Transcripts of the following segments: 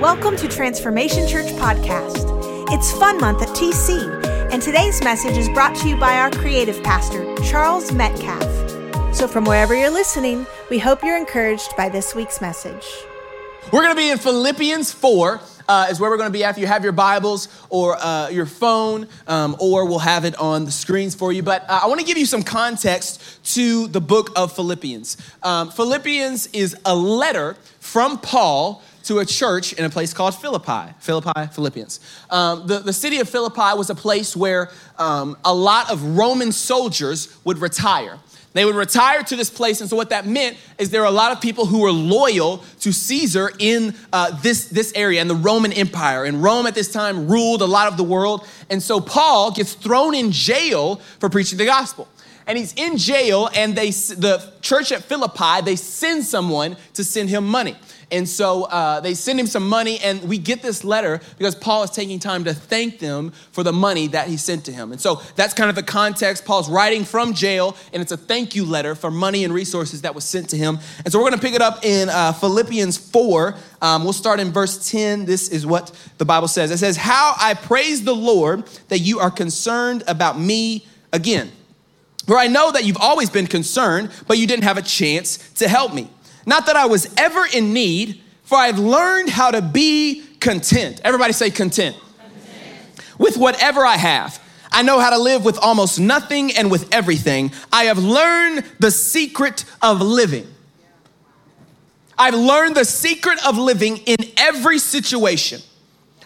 Welcome to Transformation Church Podcast. It's Fun Month at TC, and today's message is brought to you by our creative pastor, Charles Metcalf. So, from wherever you're listening, we hope you're encouraged by this week's message. We're going to be in Philippians 4. Uh, is where we're going to be after you have your Bibles or uh, your phone, um, or we'll have it on the screens for you. But uh, I want to give you some context to the book of Philippians. Um, Philippians is a letter from Paul to a church in a place called Philippi. Philippi, Philippians. Um, the, the city of Philippi was a place where um, a lot of Roman soldiers would retire. They would retire to this place, and so what that meant is there were a lot of people who were loyal to Caesar in uh, this, this area and the Roman Empire. And Rome at this time ruled a lot of the world, and so Paul gets thrown in jail for preaching the gospel. And he's in jail, and they, the church at Philippi, they send someone to send him money. And so uh, they send him some money, and we get this letter because Paul is taking time to thank them for the money that he sent to him. And so that's kind of the context. Paul's writing from jail, and it's a thank you letter for money and resources that was sent to him. And so we're going to pick it up in uh, Philippians 4. Um, we'll start in verse 10. This is what the Bible says it says, How I praise the Lord that you are concerned about me again. For I know that you've always been concerned, but you didn't have a chance to help me. Not that I was ever in need, for I've learned how to be content. Everybody say content. content. With whatever I have. I know how to live with almost nothing and with everything. I have learned the secret of living. I've learned the secret of living in every situation,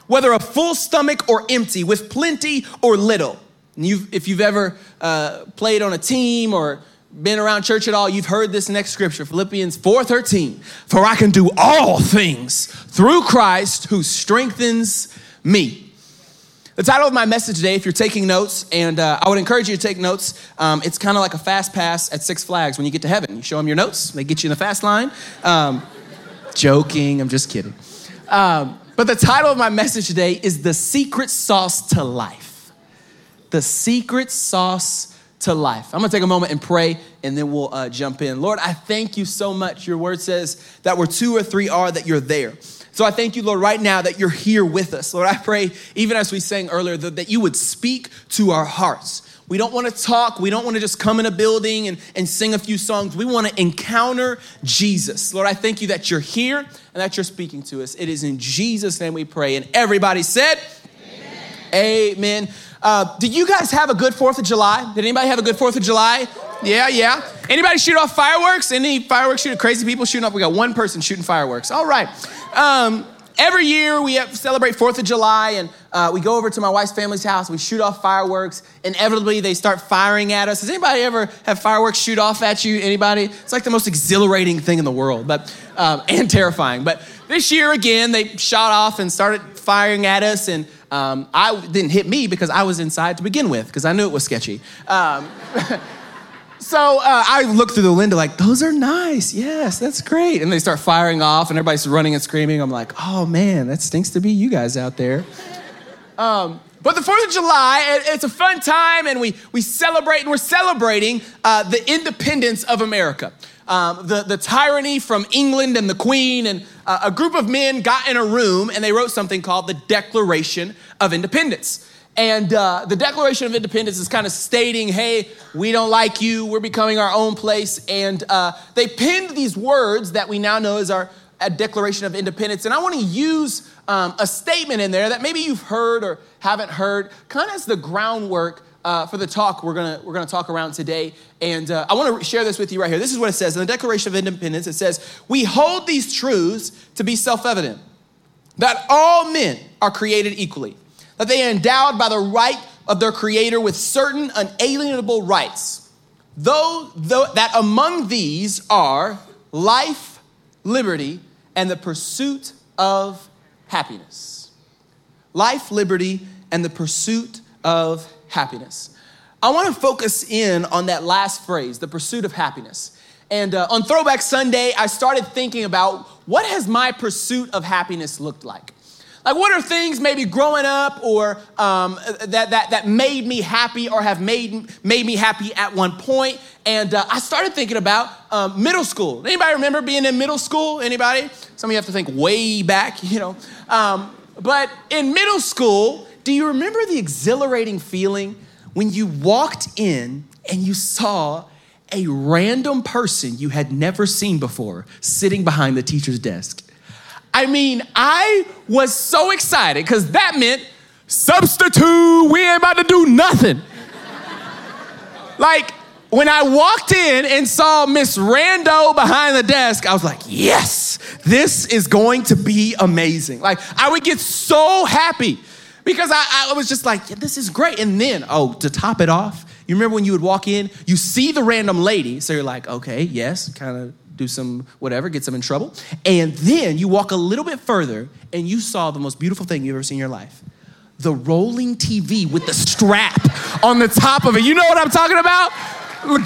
whether a full stomach or empty, with plenty or little. You've, if you've ever uh, played on a team or been around church at all, you've heard this next scripture, Philippians 4:13. For I can do all things through Christ who strengthens me. The title of my message today, if you're taking notes, and uh, I would encourage you to take notes, um, it's kind of like a fast pass at Six Flags when you get to heaven. You show them your notes, they get you in the fast line. Um, joking, I'm just kidding. Um, but the title of my message today is The Secret Sauce to Life. The Secret Sauce to life. I'm gonna take a moment and pray and then we'll uh, jump in. Lord, I thank you so much. Your word says that where two or three are, that you're there. So I thank you, Lord, right now that you're here with us. Lord, I pray, even as we sang earlier, that, you would speak to our hearts. We don't want to talk. We don't want to just come in a building and, and sing a few songs. We want to encounter Jesus. Lord, I thank you that you're here and that you're speaking to us. It is in Jesus' name we pray. And everybody said, Amen. Uh, did you guys have a good 4th of July? Did anybody have a good 4th of July? Yeah, yeah. Anybody shoot off fireworks? Any fireworks shooting? Crazy people shooting off? We got one person shooting fireworks. All right. Um, every year we celebrate 4th of July and uh, we go over to my wife's family's house. We shoot off fireworks. Inevitably, they start firing at us. Has anybody ever have fireworks shoot off at you? Anybody? It's like the most exhilarating thing in the world, but um, and terrifying. But this year again, they shot off and started firing at us and um, I didn't hit me because I was inside to begin with because I knew it was sketchy. Um, so uh, I look through the window like, those are nice. Yes, that's great. And they start firing off and everybody's running and screaming. I'm like, oh man, that stinks to be you guys out there. Um, but the 4th of July, it's a fun time and we, we celebrate and we're celebrating uh, the independence of America um, the, the tyranny from England and the Queen, and uh, a group of men got in a room and they wrote something called the Declaration of Independence. And uh, the Declaration of Independence is kind of stating, hey, we don't like you, we're becoming our own place. And uh, they pinned these words that we now know as our Declaration of Independence. And I want to use um, a statement in there that maybe you've heard or haven't heard, kind of as the groundwork uh, for the talk we're gonna, we're gonna talk around today. And uh, I wanna share this with you right here. This is what it says in the Declaration of Independence it says, We hold these truths to be self evident that all men are created equally, that they are endowed by the right of their Creator with certain unalienable rights, though, though that among these are life, liberty, and the pursuit of happiness. Life, liberty, and the pursuit of happiness. I want to focus in on that last phrase, the pursuit of happiness. And uh, on Throwback Sunday, I started thinking about what has my pursuit of happiness looked like? Like, what are things maybe growing up or um, that, that, that made me happy or have made, made me happy at one point? And uh, I started thinking about um, middle school. Anybody remember being in middle school? Anybody? Some of you have to think way back, you know. Um, but in middle school, do you remember the exhilarating feeling when you walked in and you saw a random person you had never seen before sitting behind the teacher's desk? I mean, I was so excited because that meant substitute, we ain't about to do nothing. like, when I walked in and saw Miss Rando behind the desk, I was like, yes, this is going to be amazing. Like, I would get so happy because I, I was just like, yeah, this is great. And then, oh, to top it off, you remember when you would walk in, you see the random lady, so you're like, okay, yes, kind of do some whatever, get some in trouble. And then you walk a little bit further and you saw the most beautiful thing you've ever seen in your life the rolling TV with the strap on the top of it. You know what I'm talking about?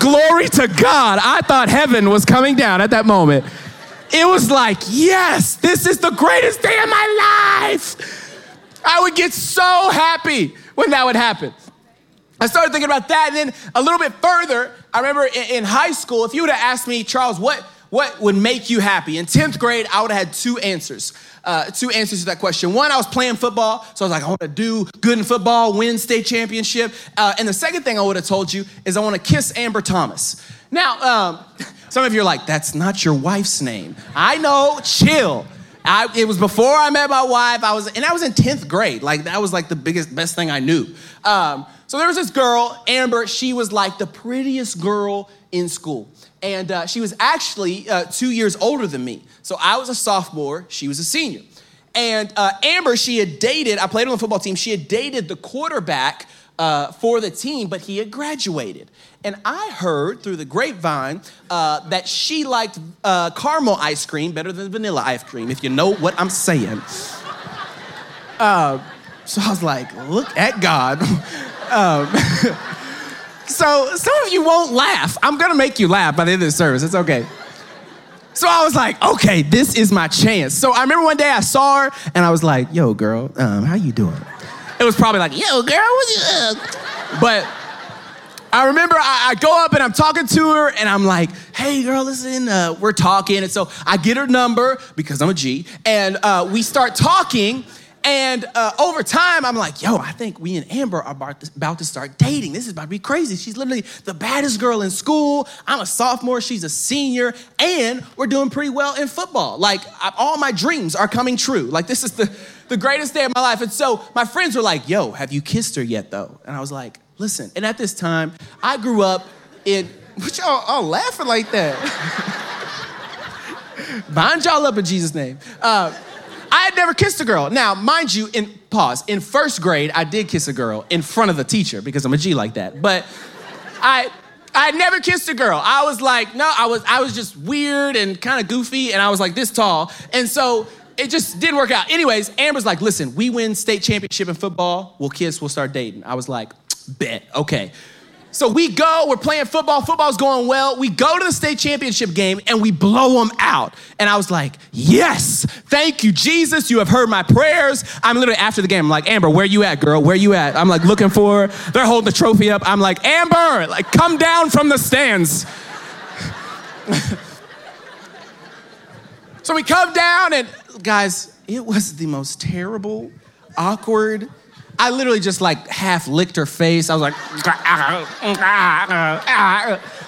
Glory to God. I thought heaven was coming down at that moment. It was like, yes, this is the greatest day of my life. I would get so happy when that would happen. I started thinking about that, and then a little bit further, I remember in, in high school, if you would have asked me, Charles, what, what would make you happy? In 10th grade, I would have had two answers. Uh, two answers to that question. One, I was playing football, so I was like, I want to do good in football, win state championship. Uh, and the second thing I would have told you is I want to kiss Amber Thomas. Now, um, some of you are like, that's not your wife's name. I know, chill. I, it was before I met my wife. I was, and I was in 10th grade. Like, that was like the biggest, best thing I knew. Um, so there was this girl, Amber. She was like the prettiest girl in school. And uh, she was actually uh, two years older than me. So I was a sophomore, she was a senior. And uh, Amber, she had dated, I played on the football team, she had dated the quarterback uh, for the team, but he had graduated. And I heard through the grapevine uh, that she liked uh, caramel ice cream better than vanilla ice cream, if you know what I'm saying. so I was like, look at God. um, so some of you won't laugh. I'm gonna make you laugh by the end of the service. It's okay. So I was like, okay, this is my chance. So I remember one day I saw her and I was like, yo, girl, um, how you doing? It was probably like, yo, girl, what's up? But I remember I, I, go up and I'm talking to her and I'm like, hey, girl, listen, uh, we're talking. And so I get her number because I'm a G and uh, we start talking. And uh, over time, I'm like, yo, I think we and Amber are about to, start dating. This is about to be crazy. She's literally the baddest girl in school. I'm a sophomore, she's a senior, and we're doing pretty well in football. Like, I, all my dreams are coming true. Like, this is the, the greatest day of my life. And so my friends were like, yo, have you kissed her yet, though? And I was like, listen. And at this time, I grew up in, what y'all all laughing like that? Bind y'all up in Jesus' name. Uh, I had never kissed a girl. Now, mind you, in pause, in first grade, I did kiss a girl in front of the teacher because I'm a G like that. But I I had never kissed a girl. I was like, no, I was I was just weird and kind of goofy, and I was like this tall. And so it just didn't work out. Anyways, Amber's like, listen, we win state championship in football, we'll kiss, we'll start dating. I was like, bet, okay. So we go, we're playing football, football's going well. We go to the state championship game and we blow them out. And I was like, yes, thank you, Jesus. You have heard my prayers. I'm literally after the game, I'm like, Amber, where you at, girl? Where you at? I'm like looking for her. They're holding the trophy up. I'm like, Amber, like come down from the stands. so we come down and guys, it was the most terrible, awkward, I literally just like half licked her face. I was like,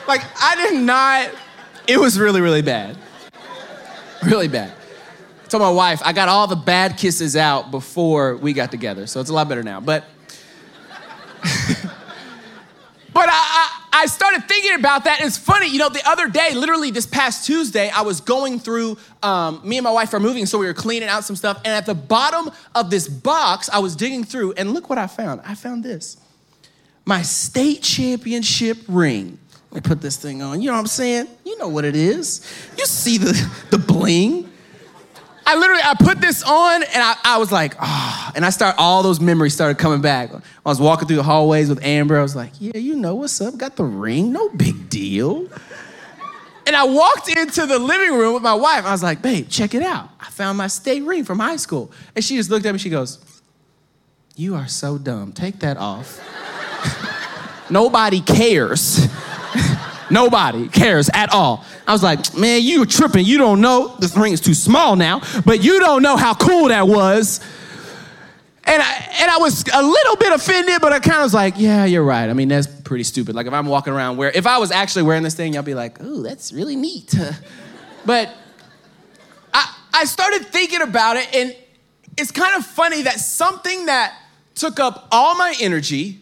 like I did not. It was really, really bad. Really bad. I told my wife I got all the bad kisses out before we got together, so it's a lot better now. But, but I, I started thinking about that. It's funny, you know, the other day, literally this past Tuesday, I was going through, um, me and my wife are moving, so we were cleaning out some stuff. And at the bottom of this box, I was digging through, and look what I found. I found this my state championship ring. Let me put this thing on. You know what I'm saying? You know what it is. You see the, the bling. I literally, I put this on and I, I was like, ah, oh. and I start, all those memories started coming back. I was walking through the hallways with Amber. I was like, yeah, you know what's up. Got the ring, no big deal. And I walked into the living room with my wife. I was like, babe, check it out. I found my state ring from high school. And she just looked at me, she goes, You are so dumb. Take that off. Nobody cares. Nobody cares at all. I was like, man, you tripping. You don't know. This ring is too small now, but you don't know how cool that was. And I, and I was a little bit offended, but I kind of was like, yeah, you're right. I mean, that's pretty stupid. Like if I'm walking around where, if I was actually wearing this thing, y'all be like, oh, that's really neat. but I, I started thinking about it, and it's kind of funny that something that took up all my energy,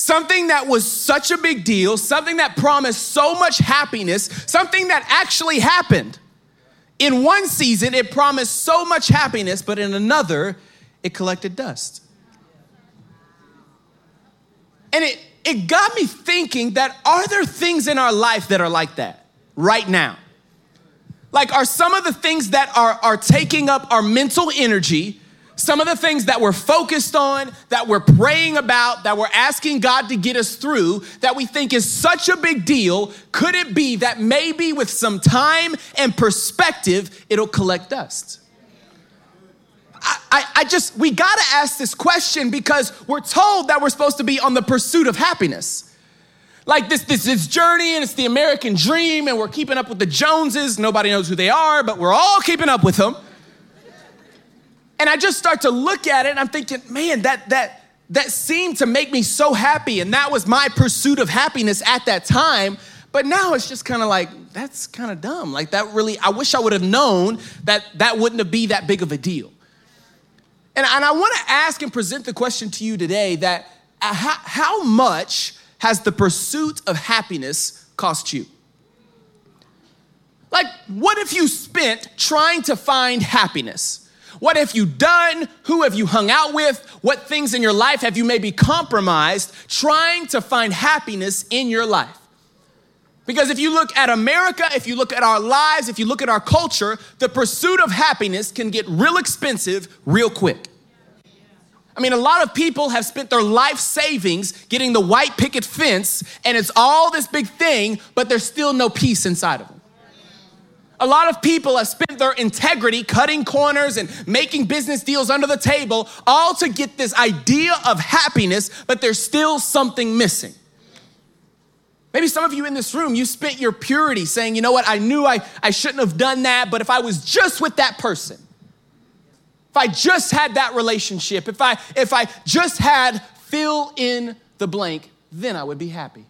something that was such a big deal, something that promised so much happiness, something that actually happened. In one season, it promised so much happiness, but in another, it collected dust. And it, it got me thinking that are there things in our life that are like that right now? Like, are some of the things that are, are taking up our mental energy, some of the things that we're focused on, that we're praying about, that we're asking God to get us through, that we think is such a big deal, could it be that maybe with some time and perspective, it'll collect dust? I, I just, we gotta ask this question because we're told that we're supposed to be on the pursuit of happiness. Like this, this, this journey, and it's the American dream, and we're keeping up with the Joneses. Nobody knows who they are, but we're all keeping up with them. And I just start to look at it, and I'm thinking, man, that that that seemed to make me so happy, and that was my pursuit of happiness at that time. But now it's just kind of like that's kind of dumb. Like that really, I wish I would have known that that wouldn't have be that big of a deal. And, and I want to ask and present the question to you today that uh, how, how much has the pursuit of happiness cost you? Like, what if you spent trying to find happiness? What have you done? Who have you hung out with? What things in your life have you maybe compromised trying to find happiness in your life? Because if you look at America, if you look at our lives, if you look at our culture, the pursuit of happiness can get real expensive real quick. I mean, a lot of people have spent their life savings getting the white picket fence, and it's all this big thing, but there's still no peace inside of them. A lot of people have spent their integrity cutting corners and making business deals under the table, all to get this idea of happiness, but there's still something missing. Maybe some of you in this room, you spent your purity saying, you know what, I knew I, I shouldn't have done that, but if I was just with that person, if I just had that relationship, if I if I just had fill in the blank, then I would be happy.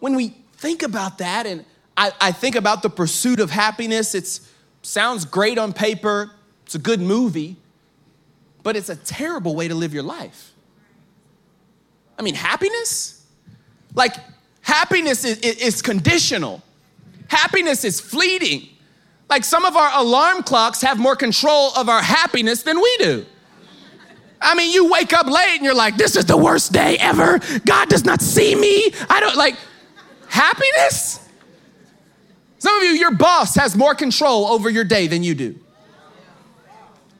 When we think about that, and I, I think about the pursuit of happiness, it sounds great on paper, it's a good movie, but it's a terrible way to live your life. I mean, happiness? Like, happiness is, is conditional, happiness is fleeting. Like some of our alarm clocks have more control of our happiness than we do. I mean, you wake up late and you're like, this is the worst day ever. God does not see me. I don't like happiness. Some of you, your boss has more control over your day than you do.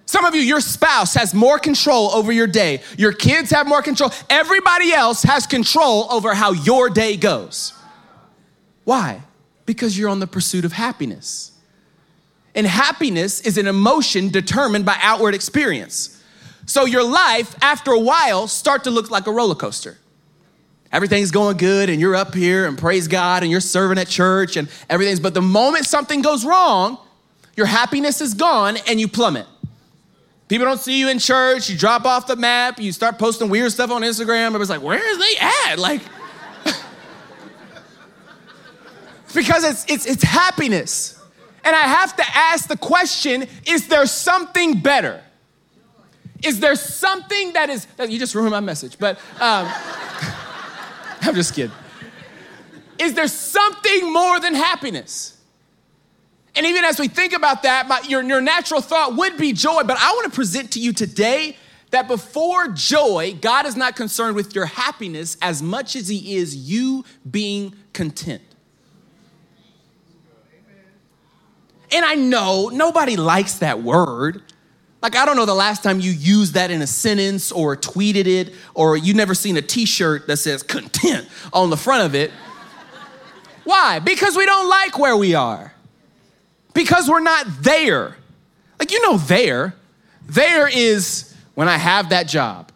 Some of you, your spouse has more control over your day. Your kids have more control. Everybody else has control over how your day goes. Why? Because you're on the pursuit of happiness. And happiness is an emotion determined by outward experience. So your life, after a while, start to look like a roller coaster. Everything's going good, and you're up here and praise God, and you're serving at church, and everything's. But the moment something goes wrong, your happiness is gone, and you plummet. People don't see you in church. You drop off the map. You start posting weird stuff on Instagram. Everybody's like, "Where is they at?" Like, because it's it's it's happiness. And I have to ask the question is there something better? Is there something that is, you just ruined my message, but um, I'm just kidding. Is there something more than happiness? And even as we think about that, my, your, your natural thought would be joy, but I want to present to you today that before joy, God is not concerned with your happiness as much as He is you being content. And I know nobody likes that word. Like, I don't know the last time you used that in a sentence or tweeted it, or you've never seen a t shirt that says content on the front of it. Why? Because we don't like where we are. Because we're not there. Like, you know, there. There is when I have that job.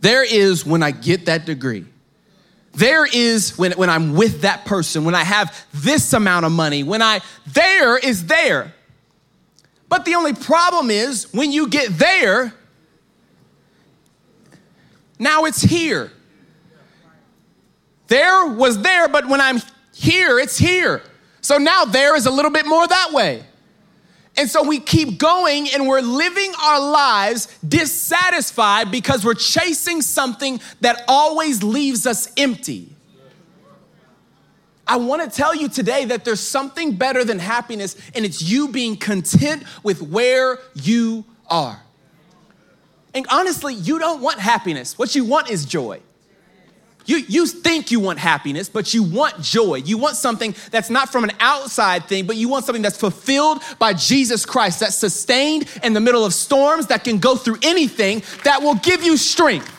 There is when I get that degree. There is when, when I'm with that person, when I have this amount of money, when I, there is there. But the only problem is when you get there, now it's here. There was there, but when I'm here, it's here. So now there is a little bit more that way. And so we keep going and we're living our lives dissatisfied because we're chasing something that always leaves us empty. I want to tell you today that there's something better than happiness, and it's you being content with where you are. And honestly, you don't want happiness. What you want is joy. You, you think you want happiness, but you want joy. You want something that's not from an outside thing, but you want something that's fulfilled by Jesus Christ, that's sustained in the middle of storms, that can go through anything, that will give you strength.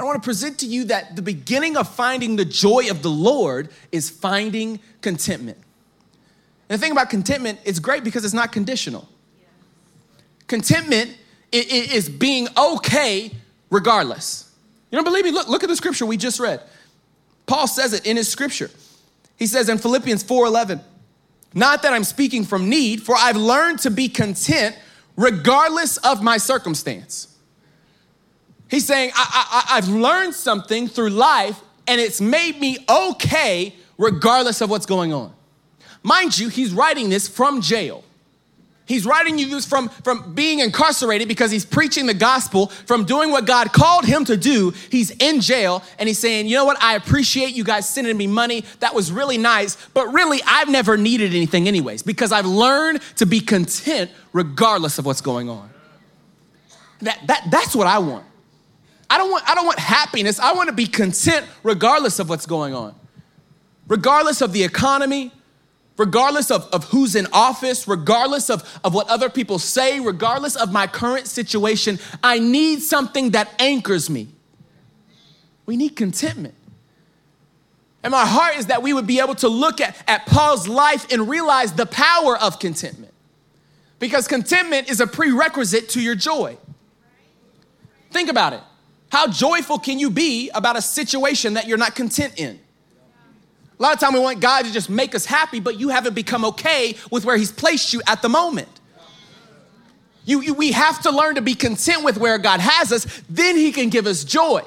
I want to present to you that the beginning of finding the joy of the Lord is finding contentment. And the thing about contentment, it's great because it's not conditional. Contentment is being okay regardless. You don't believe me? Look, look at the scripture we just read. Paul says it in his scripture. He says in Philippians 4:11, "Not that I'm speaking from need, for I've learned to be content regardless of my circumstance." He's saying, I, I, I've learned something through life, and it's made me okay regardless of what's going on. Mind you, he's writing this from jail. He's writing you this from, from being incarcerated because he's preaching the gospel, from doing what God called him to do. He's in jail and he's saying, You know what? I appreciate you guys sending me money. That was really nice. But really, I've never needed anything, anyways, because I've learned to be content regardless of what's going on. That, that, that's what I want. I don't want, I don't want happiness. I want to be content regardless of what's going on. Regardless of the economy, regardless of, of who's in office, regardless of, of what other people say, regardless of my current situation, I need something that anchors me. We need contentment. And my heart is that we would be able to look at, at Paul's life and realize the power of contentment. Because contentment is a prerequisite to your joy. Think about it. How joyful can you be about a situation that you're not content in? A lot of time we want God to just make us happy, but you haven't become okay with where He's placed you at the moment. You, you, we have to learn to be content with where God has us, then He can give us joy.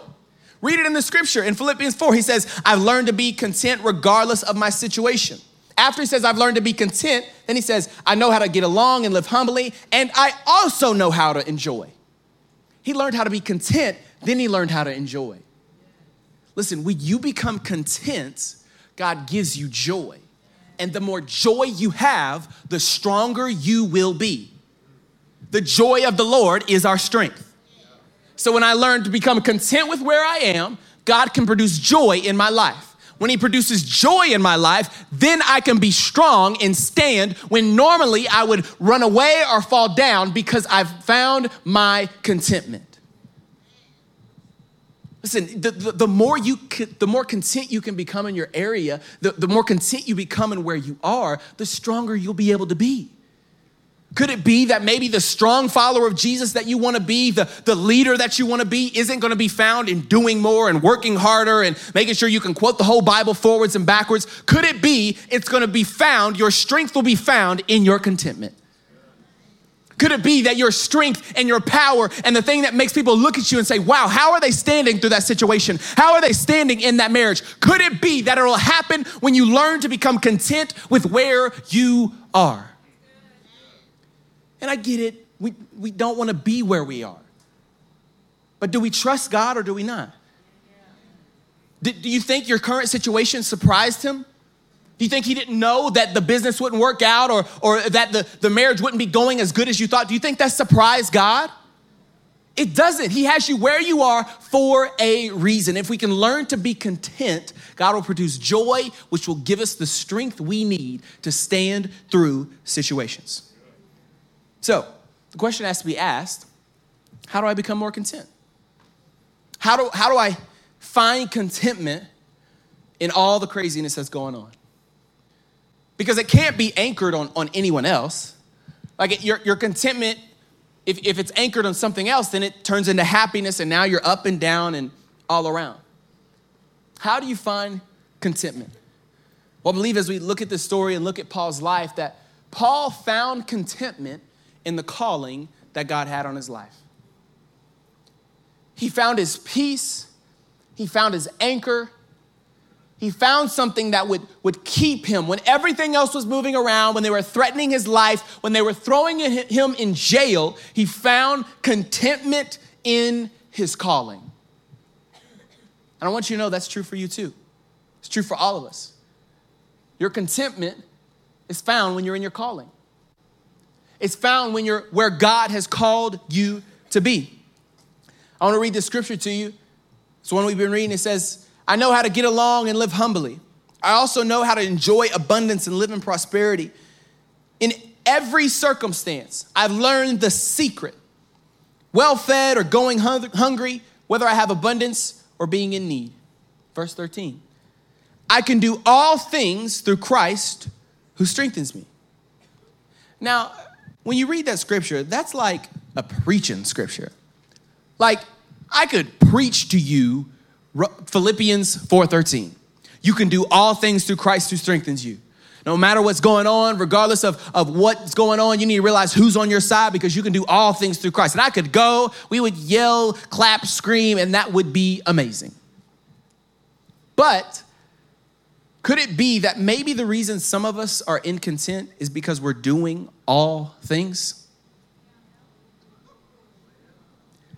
Read it in the scripture in Philippians 4. He says, I've learned to be content regardless of my situation. After he says, I've learned to be content, then he says, I know how to get along and live humbly, and I also know how to enjoy. He learned how to be content, then he learned how to enjoy. Listen, when you become content, God gives you joy. And the more joy you have, the stronger you will be. The joy of the Lord is our strength. So when I learn to become content with where I am, God can produce joy in my life. When He produces joy in my life, then I can be strong and stand when normally I would run away or fall down because I've found my contentment. Listen, the, the, the, more you the more content you can become in your area, the, the more content you become in where you are, the stronger you'll be able to be. Could it be that maybe the strong follower of Jesus that you want to be, the, the leader that you want to be, isn't going to be found in doing more and working harder and making sure you can quote the whole Bible forwards and backwards? Could it be it's going to be found, your strength will be found in your contentment? Could it be that your strength and your power and the thing that makes people look at you and say, wow, how are they standing through that situation? How are they standing in that marriage? Could it be that it'll happen when you learn to become content with where you are? And I get it, we, we don't want to be where we are. But do we trust God or do we not? Do, do you think your current situation surprised him? Do you think he didn't know that the business wouldn't work out or, or that the, the marriage wouldn't be going as good as you thought? Do you think that surprised God? It doesn't. He has you where you are for a reason. If we can learn to be content, God will produce joy, which will give us the strength we need to stand through situations. So, the question has to be asked how do I become more content? How do, how do I find contentment in all the craziness that's going on. Because it can't be anchored on, on anyone else. Like it, your, your contentment, if, if it's anchored on something else, then it turns into happiness and now you're up and down and all around. How do you find contentment? Well, I believe as we look at this story and look at Paul's life, that Paul found contentment in the calling that God had on his life. He found his peace, he found his anchor, he found something that would, would keep him when everything else was moving around, when they were threatening his life, when they were throwing him in jail. He found contentment in his calling. And I want you to know that's true for you too. It's true for all of us. Your contentment is found when you're in your calling. It's found when you're where God has called you to be. I want to read the scripture to you. It's one we've been reading. It says, I know how to get along and live humbly. I also know how to enjoy abundance and live in prosperity. In every circumstance, I've learned the secret well fed or going hungry, whether I have abundance or being in need. Verse 13 I can do all things through Christ who strengthens me. Now, when you read that scripture, that's like a preaching scripture. Like, I could preach to you Philippians 4:13. You can do all things through Christ who strengthens you. No matter what's going on, regardless of, of what's going on, you need to realize who's on your side because you can do all things through Christ. And I could go, we would yell, clap, scream, and that would be amazing. But could it be that maybe the reason some of us are incontent is because we're doing all things?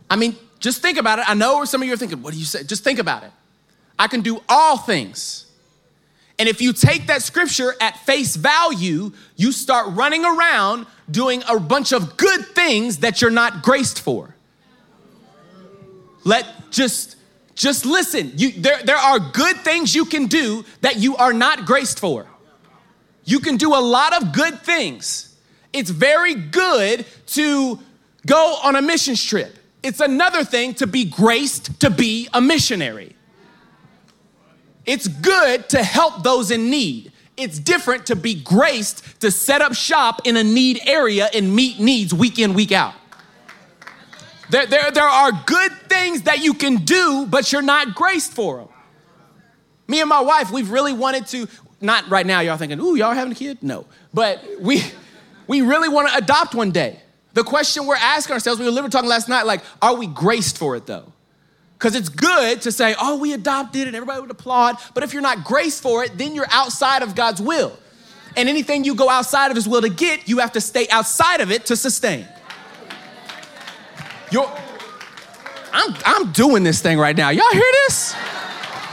I mean, just think about it. I know some of you are thinking, what do you say? Just think about it. I can do all things. And if you take that scripture at face value, you start running around doing a bunch of good things that you're not graced for. Let just just listen. You, there, there are good things you can do that you are not graced for. You can do a lot of good things. It's very good to go on a mission trip. It's another thing to be graced to be a missionary. It's good to help those in need. It's different to be graced to set up shop in a need area and meet needs week in, week out. There, there, there are good things that you can do, but you're not graced for them. Me and my wife, we've really wanted to, not right now, y'all thinking, ooh, y'all having a kid? No. But we, we really want to adopt one day. The question we're asking ourselves, we were literally talking last night, like, are we graced for it though? Because it's good to say, oh, we adopted and everybody would applaud. But if you're not graced for it, then you're outside of God's will. And anything you go outside of His will to get, you have to stay outside of it to sustain. You're, I'm, I'm doing this thing right now. Y'all hear this?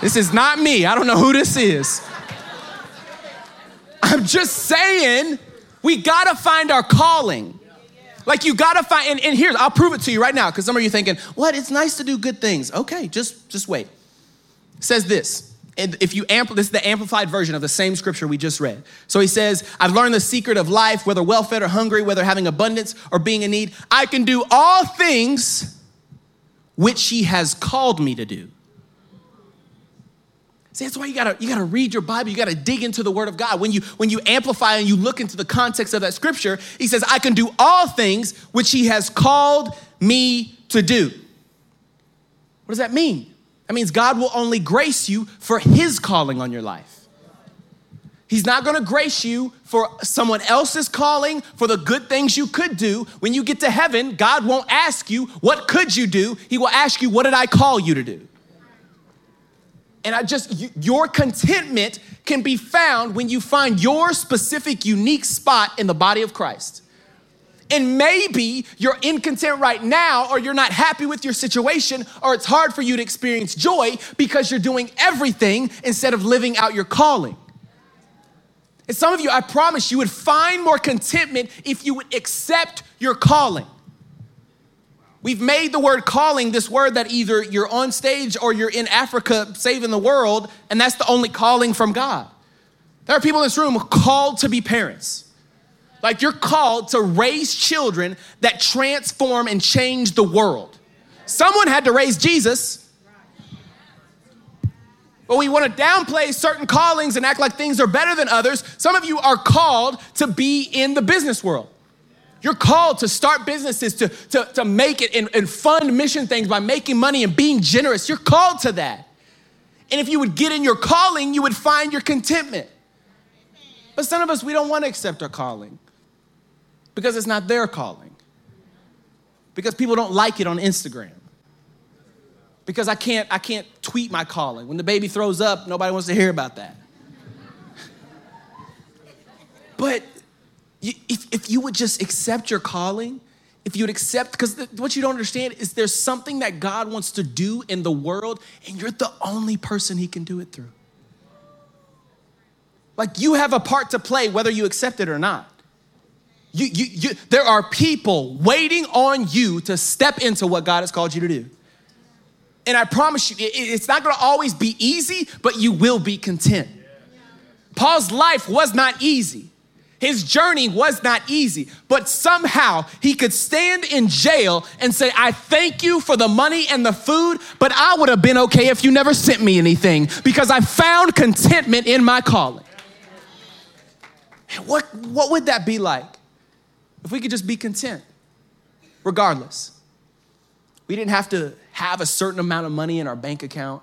This is not me. I don't know who this is. I'm just saying, we gotta find our calling. Like you gotta find, and, and here, I'll prove it to you right now, because some of you thinking, what? It's nice to do good things. Okay, just just wait. It says this. And if you ampl- this is the amplified version of the same scripture we just read. So he says, I've learned the secret of life, whether well fed or hungry, whether having abundance or being in need. I can do all things which he has called me to do. See, that's why you gotta, you gotta read your Bible, you gotta dig into the Word of God. When you, when you amplify and you look into the context of that scripture, he says, I can do all things which he has called me to do. What does that mean? That means God will only grace you for his calling on your life. He's not gonna grace you for someone else's calling, for the good things you could do. When you get to heaven, God won't ask you, What could you do? He will ask you, What did I call you to do? And I just, your contentment can be found when you find your specific, unique spot in the body of Christ. And maybe you're incontent right now, or you're not happy with your situation, or it's hard for you to experience joy because you're doing everything instead of living out your calling. And some of you, I promise you would find more contentment if you would accept your calling. We've made the word calling this word that either you're on stage or you're in Africa saving the world, and that's the only calling from God. There are people in this room called to be parents. Like you're called to raise children that transform and change the world. Someone had to raise Jesus. But we want to downplay certain callings and act like things are better than others. Some of you are called to be in the business world. You're called to start businesses, to, to, to make it and, and fund mission things by making money and being generous. You're called to that. And if you would get in your calling, you would find your contentment. But some of us, we don't want to accept our calling because it's not their calling, because people don't like it on Instagram. Because I can't, I can't tweet my calling. When the baby throws up, nobody wants to hear about that. but if, if you would just accept your calling, if you would accept, because what you don't understand is there's something that God wants to do in the world, and you're the only person He can do it through. Like you have a part to play whether you accept it or not. You, you, you, there are people waiting on you to step into what God has called you to do. And I promise you, it, it's not gonna always be easy, but you will be content. Paul's life was not easy. His journey was not easy, but somehow he could stand in jail and say, I thank you for the money and the food, but I would have been okay if you never sent me anything because I found contentment in my calling. What, what would that be like if we could just be content, regardless? We didn't have to have a certain amount of money in our bank account.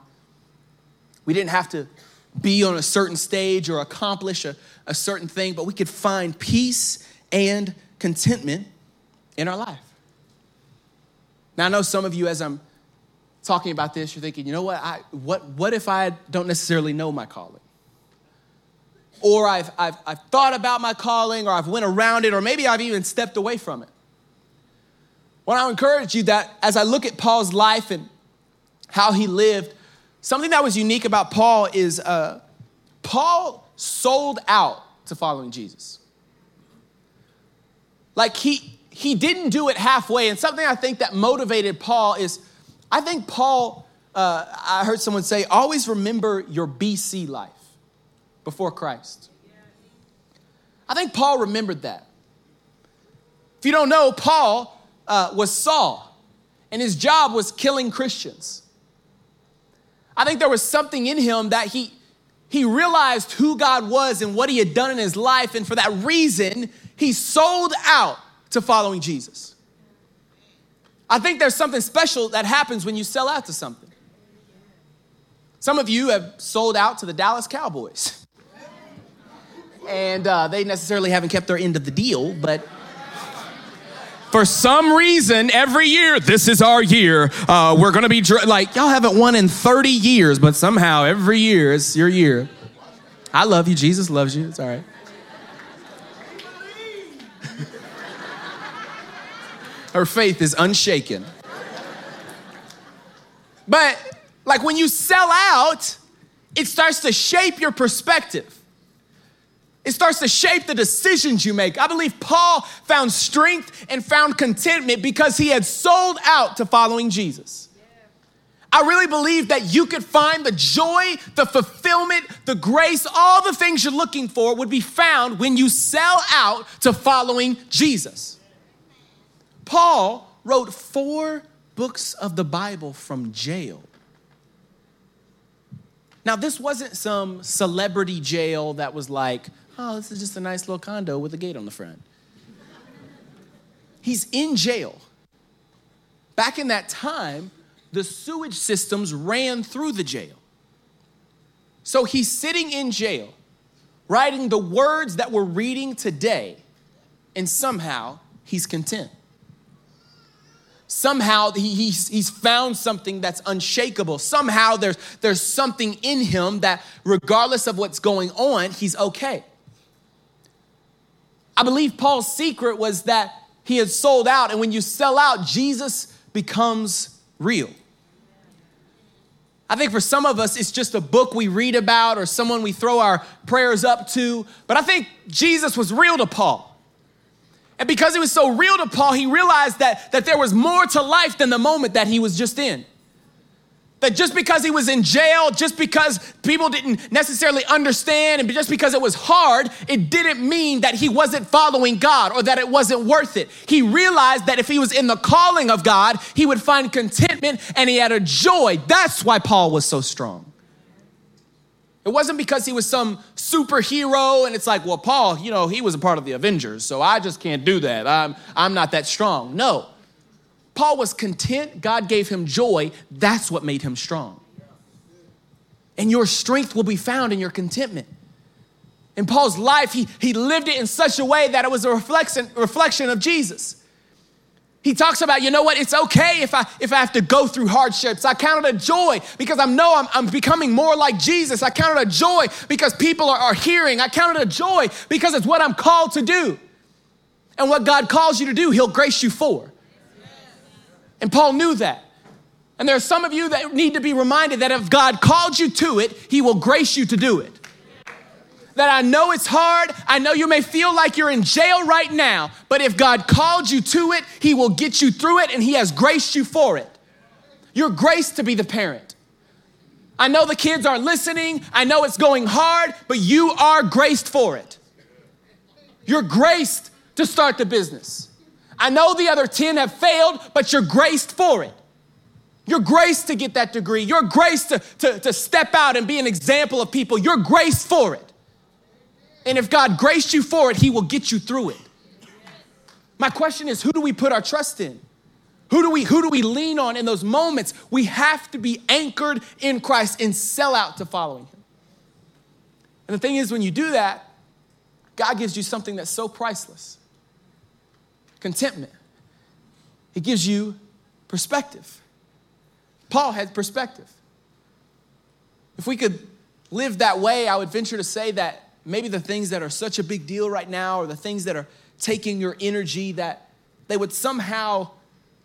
We didn't have to be on a certain stage or accomplish a, a certain thing, but we could find peace and contentment in our life. Now, I know some of you, as I'm talking about this, you're thinking, you know what, I, what, what if I don't necessarily know my calling? Or I've, I've, I've thought about my calling, or I've went around it, or maybe I've even stepped away from it. Well, I encourage you that as I look at Paul's life and how he lived, something that was unique about Paul is uh, Paul sold out to following Jesus. Like he he didn't do it halfway. And something I think that motivated Paul is, I think Paul, uh, I heard someone say, always remember your BC life before Christ. I think Paul remembered that. If you don't know, Paul uh, was Saul, and his job was killing Christians. I think there was something in him that he he realized who God was and what he had done in his life. And for that reason, he sold out to following Jesus. I think there's something special that happens when you sell out to something. Some of you have sold out to the Dallas Cowboys. And uh, they necessarily haven't kept their end of the deal, but for some reason, every year, this is our year. Uh, we're gonna be dr- like, y'all haven't won in 30 years, but somehow every year it's your year. I love you. Jesus loves you. It's all right. Her faith is unshaken. But, like, when you sell out, it starts to shape your perspective. It starts to shape the decisions you make. I believe Paul found strength and found contentment because he had sold out to following Jesus. I really believe that you could find the joy, the fulfillment, the grace, all the things you're looking for would be found when you sell out to following Jesus. Paul wrote four books of the Bible from jail. Now, this wasn't some celebrity jail that was like, oh, this is just a nice little condo with a gate on the front. He's in jail. Back in that time, the sewage systems ran through the jail. So he's sitting in jail, writing the words that we're reading today, and somehow he's content. Somehow he, he's, he's found something that's unshakable. Somehow there's, there's something in him that, regardless of what's going on, he's okay. I believe Paul's secret was that he had sold out, and when you sell out, Jesus becomes real. I think for some of us, it's just a book we read about or someone we throw our prayers up to. But I think Jesus was real to Paul. And because he was so real to Paul, he realized that, that there was more to life than the moment that he was just in. That just because he was in jail, just because people didn't necessarily understand, and just because it was hard, it didn't mean that he wasn't following God or that it wasn't worth it. He realized that if he was in the calling of God, he would find contentment and he had a joy. That's why Paul was so strong. It wasn't because he was some superhero and it's like, well, Paul, you know, he was a part of the Avengers, so I just can't do that. I'm, I'm not that strong. No. Paul was content. God gave him joy. That's what made him strong. And your strength will be found in your contentment. In Paul's life, he, he lived it in such a way that it was a reflection, reflection of Jesus. He talks about, you know what, it's okay if I if I have to go through hardships. I count it a joy because I know I'm, I'm becoming more like Jesus. I count it a joy because people are, are hearing. I count it a joy because it's what I'm called to do. And what God calls you to do, He'll grace you for. And Paul knew that. And there are some of you that need to be reminded that if God called you to it, He will grace you to do it that I know it's hard. I know you may feel like you're in jail right now, but if God called you to it, He will get you through it and He has graced you for it. You're graced to be the parent. I know the kids aren't listening. I know it's going hard, but you are graced for it. You're graced to start the business. I know the other 10 have failed, but you're graced for it. You're graced to get that degree. You're graced to, to, to step out and be an example of people. You're graced for it. And if God graced you for it, He will get you through it. My question is who do we put our trust in? Who do we who do we lean on in those moments? We have to be anchored in Christ and sell out to following him. And the thing is when you do that, God gives you something that's so priceless. Contentment. It gives you perspective. Paul had perspective. If we could live that way, I would venture to say that maybe the things that are such a big deal right now or the things that are taking your energy that they would somehow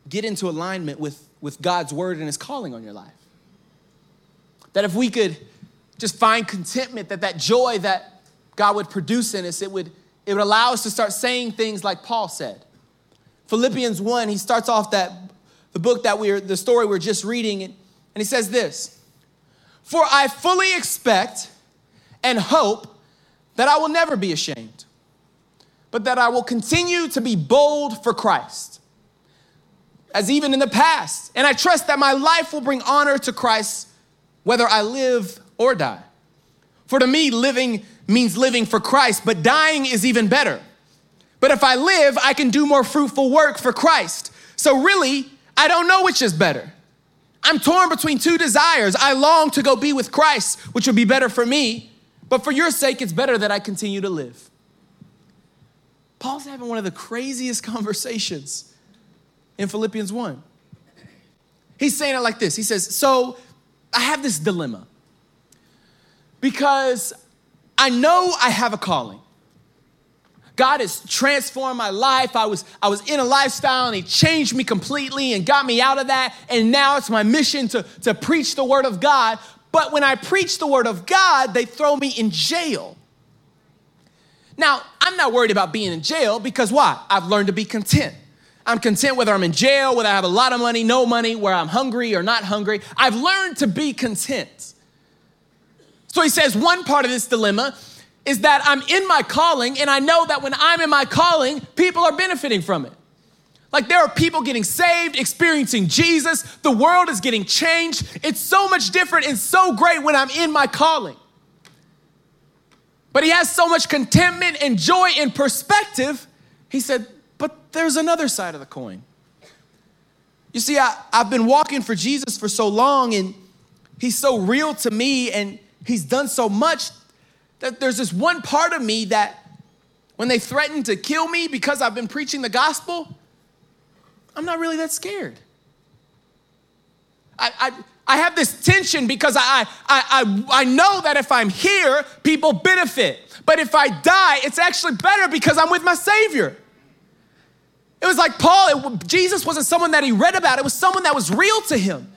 get into alignment with, with God's word and his calling on your life. That if we could just find contentment, that that joy that God would produce in us, it would, it would allow us to start saying things like Paul said. Philippians 1, he starts off that the book that we're the story we're just reading, and, and he says this: For I fully expect and hope that I will never be ashamed, but that I will continue to be bold for Christ, as even in the past. And I trust that my life will bring honor to Christ, whether I live or die. For to me, living means living for Christ, but dying is even better. But if I live, I can do more fruitful work for Christ. So really, I don't know which is better. I'm torn between two desires. I long to go be with Christ, which would be better for me but for your sake, it's better that I continue to live. Paul's having one of the craziest conversations in Philippians 1. He's saying it like this He says, So I have this dilemma because I know I have a calling. God has transformed my life. I was, I was in a lifestyle and He changed me completely and got me out of that. And now it's my mission to, to preach the Word of God. But when I preach the word of God, they throw me in jail. Now, I'm not worried about being in jail because why? I've learned to be content. I'm content whether I'm in jail, whether I have a lot of money, no money, where I'm hungry or not hungry. I've learned to be content. So he says one part of this dilemma is that I'm in my calling, and I know that when I'm in my calling, people are benefiting from it. Like there are people getting saved, experiencing Jesus. The world is getting changed. It's so much different and so great when I'm in my calling. But he has so much contentment and joy and perspective. He said, But there's another side of the coin. You see, I, I've been walking for Jesus for so long, and he's so real to me, and he's done so much that there's this one part of me that when they threaten to kill me because I've been preaching the gospel, I'm not really that scared. I, I, I have this tension because I, I, I, I know that if I'm here, people benefit. But if I die, it's actually better because I'm with my Savior. It was like Paul, it, Jesus wasn't someone that he read about, it was someone that was real to him.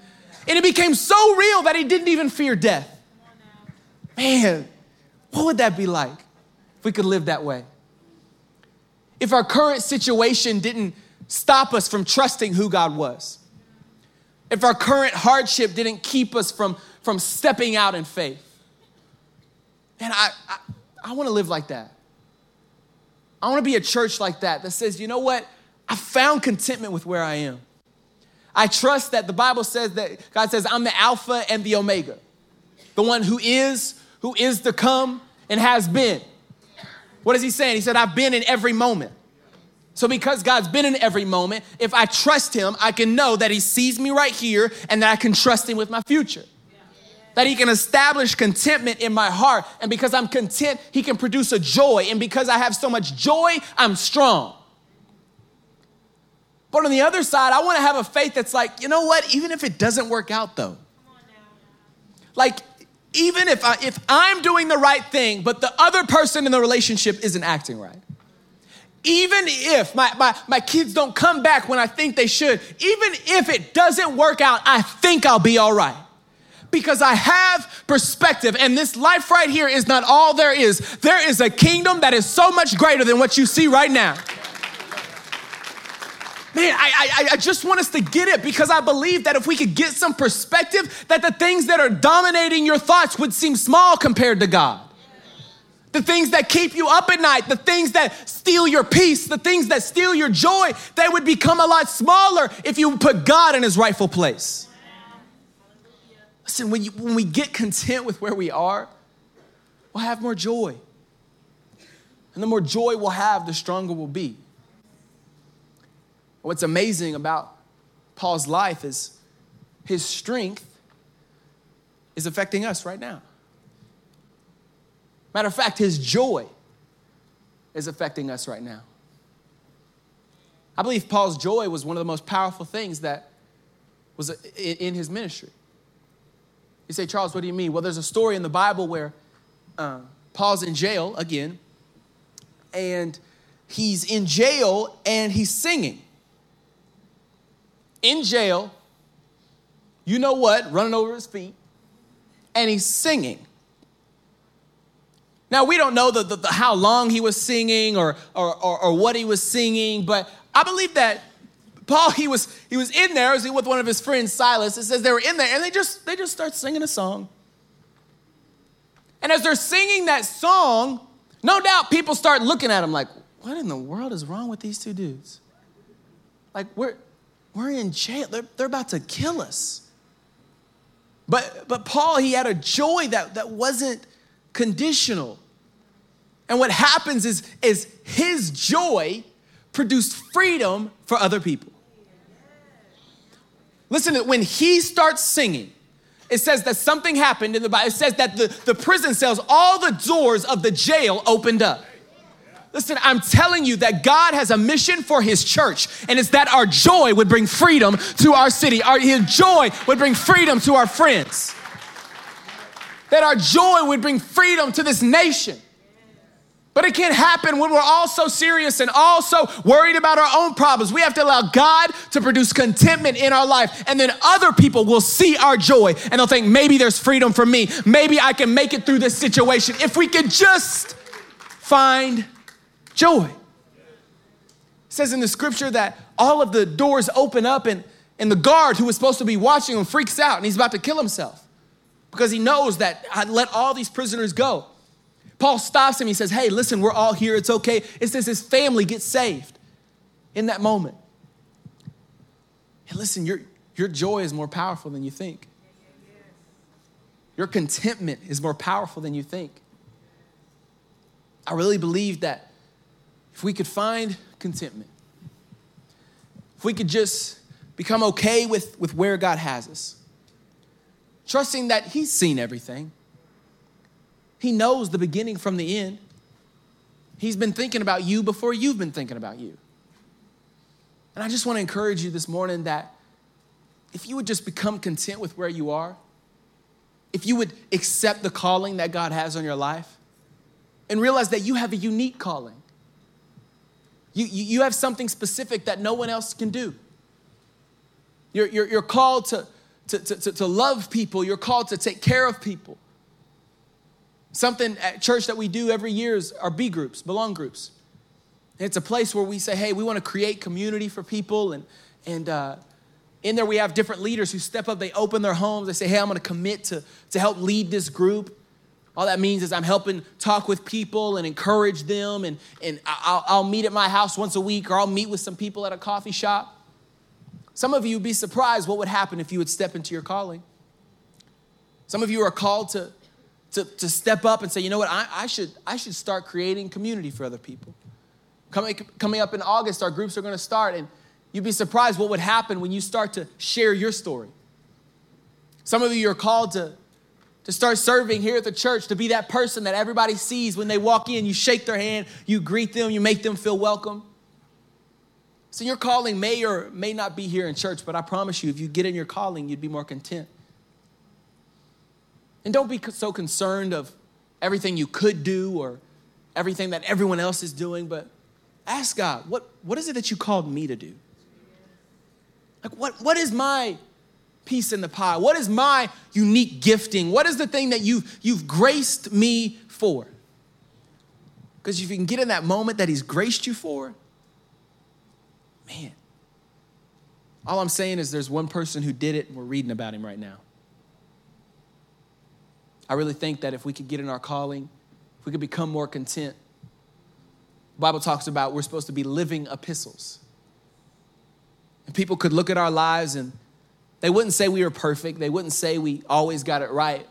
And it became so real that he didn't even fear death. Man, what would that be like if we could live that way? If our current situation didn't stop us from trusting who God was. If our current hardship didn't keep us from, from stepping out in faith. And I, I, I want to live like that. I want to be a church like that that says, you know what? I found contentment with where I am. I trust that the Bible says that God says, I'm the Alpha and the Omega, the one who is, who is to come and has been. What is he saying? He said, I've been in every moment. So, because God's been in every moment, if I trust Him, I can know that He sees me right here and that I can trust Him with my future. That He can establish contentment in my heart. And because I'm content, He can produce a joy. And because I have so much joy, I'm strong. But on the other side, I want to have a faith that's like, you know what? Even if it doesn't work out, though, like, even if, I, if I'm doing the right thing, but the other person in the relationship isn't acting right, even if my, my, my kids don't come back when I think they should, even if it doesn't work out, I think I'll be all right. Because I have perspective, and this life right here is not all there is. There is a kingdom that is so much greater than what you see right now. Man, I, I, I just want us to get it because I believe that if we could get some perspective, that the things that are dominating your thoughts would seem small compared to God the things that keep you up at night, the things that steal your peace, the things that steal your joy, they would become a lot smaller if you put God in his rightful place. Listen, when, you, when we get content with where we are, we'll have more joy. And the more joy we'll have, the stronger we'll be. What's amazing about Paul's life is his strength is affecting us right now. Matter of fact, his joy is affecting us right now. I believe Paul's joy was one of the most powerful things that was in his ministry. You say, Charles, what do you mean? Well, there's a story in the Bible where uh, Paul's in jail again, and he's in jail and he's singing. In jail, you know what? Running over his feet, and he's singing. Now, we don't know the, the, the how long he was singing or, or, or, or, what he was singing, but I believe that Paul, he was, he was in there was with one of his friends, Silas. It says they were in there and they just, they just start singing a song. And as they're singing that song, no doubt people start looking at him like, what in the world is wrong with these two dudes? Like, we're, we're in jail. They're, they're about to kill us. But, but Paul, he had a joy that, that wasn't conditional. And what happens is, is his joy produced freedom for other people. Listen, when he starts singing, it says that something happened in the Bible. It says that the, the prison cells, all the doors of the jail opened up. Listen, I'm telling you that God has a mission for his church, and it's that our joy would bring freedom to our city. Our his joy would bring freedom to our friends that our joy would bring freedom to this nation. But it can't happen when we're all so serious and all so worried about our own problems. We have to allow God to produce contentment in our life, and then other people will see our joy and they'll think, maybe there's freedom for me. Maybe I can make it through this situation. If we could just find joy. It says in the scripture that all of the doors open up, and, and the guard who was supposed to be watching him freaks out and he's about to kill himself because he knows that I let all these prisoners go. Paul stops him. He says, Hey, listen, we're all here. It's okay. It says his family gets saved in that moment. And listen, your, your joy is more powerful than you think. Your contentment is more powerful than you think. I really believe that if we could find contentment, if we could just become okay with, with where God has us, trusting that He's seen everything. He knows the beginning from the end. He's been thinking about you before you've been thinking about you. And I just want to encourage you this morning that if you would just become content with where you are, if you would accept the calling that God has on your life, and realize that you have a unique calling. You, you, you have something specific that no one else can do. You're, you're, you're called to, to, to, to love people, you're called to take care of people. Something at church that we do every year is our B groups, belong groups. And it's a place where we say, hey, we want to create community for people. And, and uh, in there, we have different leaders who step up, they open their homes, they say, hey, I'm going to commit to, to help lead this group. All that means is I'm helping talk with people and encourage them. And, and I'll, I'll meet at my house once a week, or I'll meet with some people at a coffee shop. Some of you would be surprised what would happen if you would step into your calling. Some of you are called to, to, to step up and say, you know what, I, I, should, I should start creating community for other people. Coming, coming up in August, our groups are going to start, and you'd be surprised what would happen when you start to share your story. Some of you are called to, to start serving here at the church, to be that person that everybody sees when they walk in. You shake their hand, you greet them, you make them feel welcome. So your calling may or may not be here in church, but I promise you, if you get in your calling, you'd be more content. And don't be so concerned of everything you could do or everything that everyone else is doing, but ask God, what, what is it that you called me to do? Like, what, what is my piece in the pie? What is my unique gifting? What is the thing that you, you've graced me for? Because if you can get in that moment that He's graced you for, man, all I'm saying is there's one person who did it, and we're reading about him right now. I really think that if we could get in our calling, if we could become more content, the Bible talks about we're supposed to be living epistles. And people could look at our lives and they wouldn't say we were perfect, they wouldn't say we always got it right,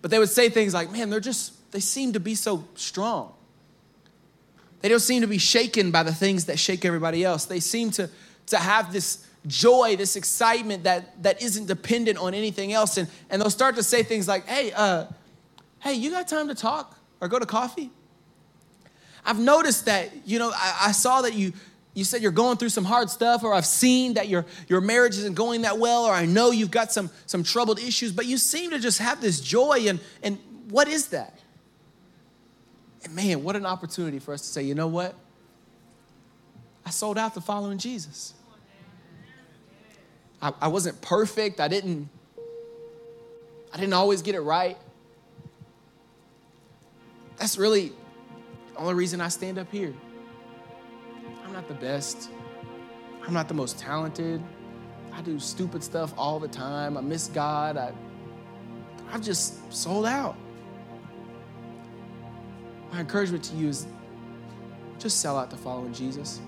but they would say things like, man, they're just, they seem to be so strong. They don't seem to be shaken by the things that shake everybody else. They seem to, to have this joy, this excitement that, that isn't dependent on anything else. And, and they'll start to say things like, hey, uh, hey, you got time to talk or go to coffee? I've noticed that, you know, I, I saw that you, you said you're going through some hard stuff, or I've seen that your, your marriage isn't going that well, or I know you've got some, some troubled issues, but you seem to just have this joy. And, and what is that? And man, what an opportunity for us to say, you know what? I sold out to following Jesus. I, I wasn't perfect. I didn't, I didn't always get it right. That's really the only reason I stand up here. I'm not the best. I'm not the most talented. I do stupid stuff all the time. I miss God. I, I've just sold out. My encouragement to you is just sell out to following Jesus.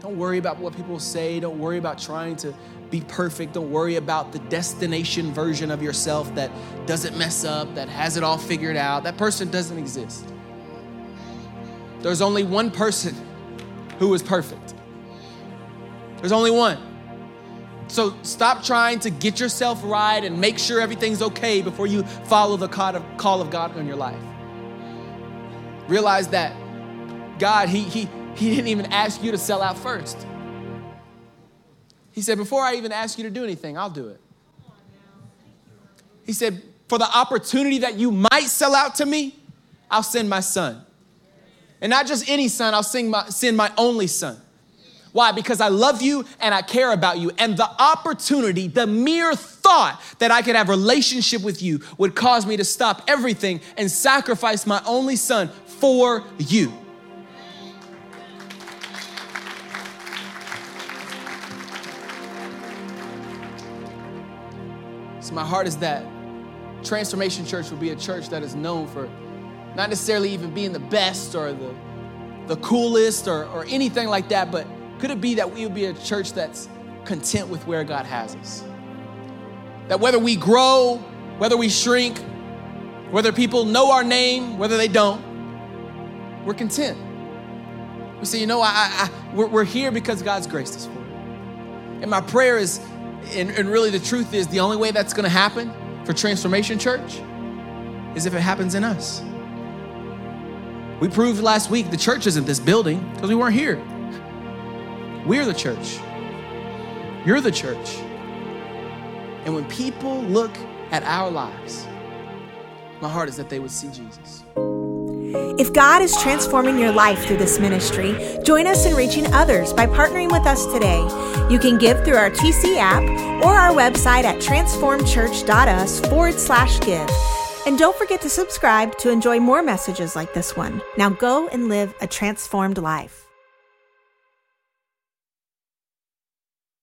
Don't worry about what people say. Don't worry about trying to be perfect. Don't worry about the destination version of yourself that doesn't mess up, that has it all figured out. That person doesn't exist. There's only one person who is perfect. There's only one. So stop trying to get yourself right and make sure everything's okay before you follow the call of God on your life. Realize that God, He, he, he didn't even ask you to sell out first. He said, Before I even ask you to do anything, I'll do it. He said, For the opportunity that you might sell out to me, I'll send my son. And not just any son, I'll sing my, send my only son. Why? Because I love you and I care about you. And the opportunity, the mere thought that I could have relationship with you would cause me to stop everything and sacrifice my only son for you. So, my heart is that Transformation Church will be a church that is known for not necessarily even being the best or the, the coolest or, or anything like that, but could it be that we would be a church that's content with where God has us? That whether we grow, whether we shrink, whether people know our name, whether they don't, we're content. We say, you know, I, I, we're, we're here because God's graced us for it. And my prayer is and, and really the truth is the only way that's going to happen for Transformation Church is if it happens in us. We proved last week the church isn't this building because we weren't here. We're the church. You're the church. And when people look at our lives, my heart is that they would see Jesus. If God is transforming your life through this ministry, join us in reaching others by partnering with us today. You can give through our TC app or our website at transformchurch.us forward slash give. And don't forget to subscribe to enjoy more messages like this one. Now go and live a transformed life.